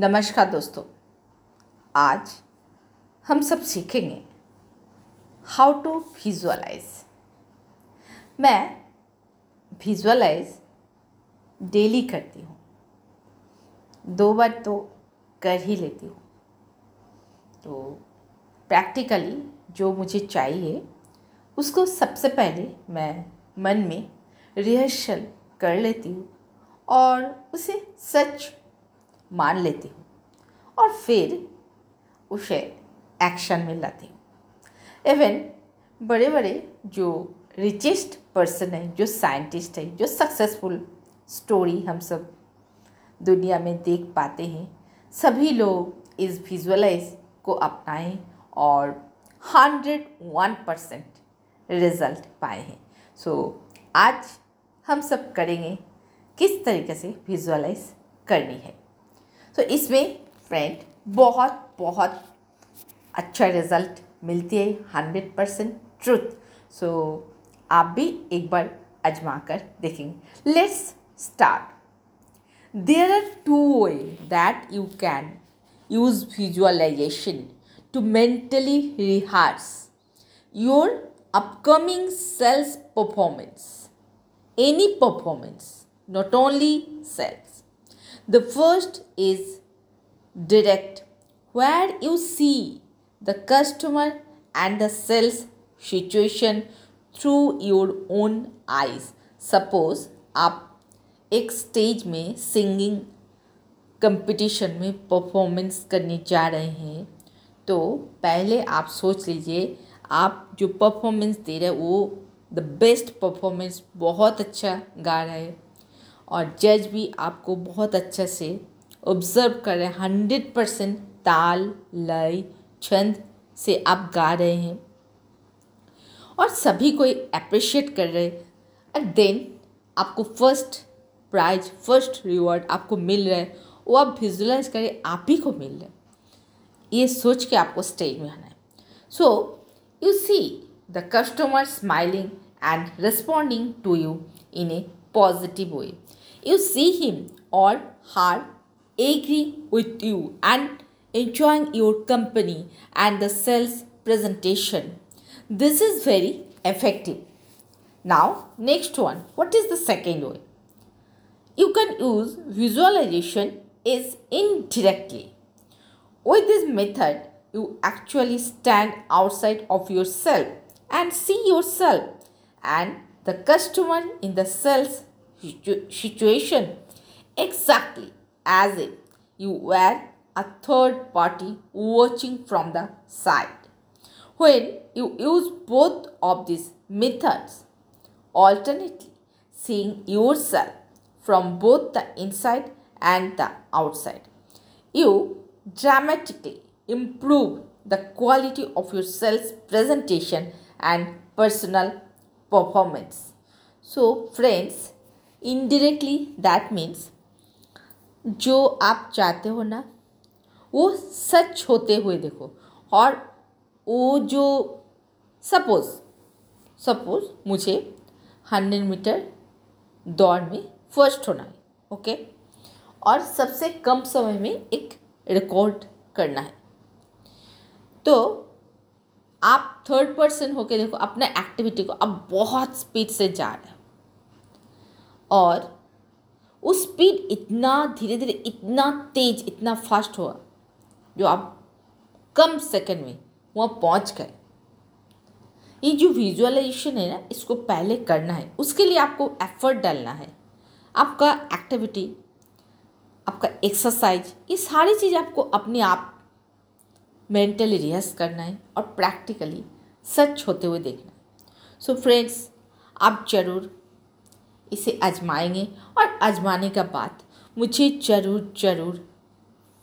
नमस्कार दोस्तों। आज हम सब सीखेंगे हाउ टू विजुअलाइज मैं विजुअलाइज डेली करती हूँ। दो बार तो कर ही लेती हूँ। तो प्रैक्टिकली जो मुझे चाहिए, उसको सबसे पहले मैं मन में रिहर्सल कर लेती हूँ और उसे सच मान लेती हूँ। और फिर उसे एक्शन में लाती हूँ। इवन बड़े बड़े जो रिचेस्ट पर्सन है जो साइंटिस्ट है जो सक्सेसफुल स्टोरी हम सब दुनिया में देख पाते हैं सभी लोग इस विजुअलाइज को अपनाएँ और हंड्रेड वन परसेंट रिज़ल्ट पाए हैं। सो so, आज हम सब करेंगे किस तरीके से विजुअलाइज करनी है। तो इसमें फ्रेंड बहुत बहुत अच्छा रिज़ल्ट मिलती है हंड्रेड परसेंट ट्रुथ सो आप भी एक बार आजमा कर देखेंगे. Let's start there are two way that you can use visualisation to mentally rehearse your upcoming sales performance any performance not only cells The first is direct, where you see the customer and the sales situation through your own eyes. Suppose आप एक stage में singing competition में performance करने जा रहे हैं तो पहले आप सोच लीजिए आप जो परफॉर्मेंस दे रहे हैं वो द बेस्ट परफॉर्मेंस बहुत अच्छा गा रहा है और जज भी आपको बहुत अच्छे से ऑब्ज़र्व कर रहे हैं। हंड्रेड परसेंट ताल, लय, छंद से आप गा रहे हैं। और सभी को अप्रिशिएट कर रहे हैं। एंड देन आपको फ़र्स्ट प्राइज फ़र्स्ट रिवॉर्ड आपको मिल रहा है। वो आप विजुलाइज करें आप ही को मिल रहा है। ये सोच के आपको स्टेज में आना है। So you see the customer smiling and responding to you in a positive way you see him or her agree with you and enjoying your company and the sales presentation. This is very effective. Now, next one. What is the second way? You can use visualization is indirectly. With this method, you actually stand outside of yourself and see yourself and the customer in the sales situation exactly as if you were a third party watching from the side. When you use both of these methods alternately, seeing yourself from both the inside and the outside, you dramatically improve the quality of your sales presentation and personal performance. So, friends, indirectly that means जो आप चाहते हो ना, वो सच होते हुए देखो। और वो जो सपोज़ सपोज़ मुझे हंड्रेड मीटर दौड़ में फ़र्स्ट होना है ओके और सबसे कम समय में एक रिकॉर्ड करना है। तो आप थर्ड पर्सन होके देखो, अपने एक्टिविटी को अब बहुत स्पीड से जा रहे हो। और उस स्पीड इतना धीरे धीरे, इतना तेज, इतना फास्ट हुआ, जो आप कम सेकंड में वहाँ पहुँच गए। ये जो विजुअलाइजेशन है ना, इसको पहले करना है। उसके लिए आपको एफर्ट डालना है। आपका एक्टिविटी आपका एक्सरसाइज ये सारी चीज़ आपको अपने आप मेंटली रिहर्स करना है और प्रैक्टिकली सच होते हुए देखना है। सो फ्रेंड्स आप ज़रूर इसे आजमाएँगे। और आजमाने का बाद मुझे ज़रूर ज़रूर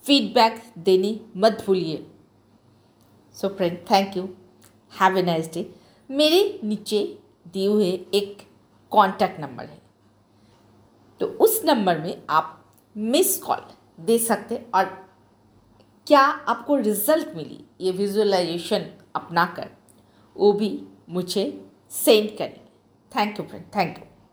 फीडबैक देने मत भूलिए। So friend thank you have a nice day मेरे नीचे दिए हुए एक कॉन्टैक्ट नंबर है। तो उस नंबर में आप मिस कॉल दे सकते और क्या आपको रिज़ल्ट मिली? ये विजुअलाइजेशन अपना कर वो भी मुझे सेंड करें। Thank you friend thank you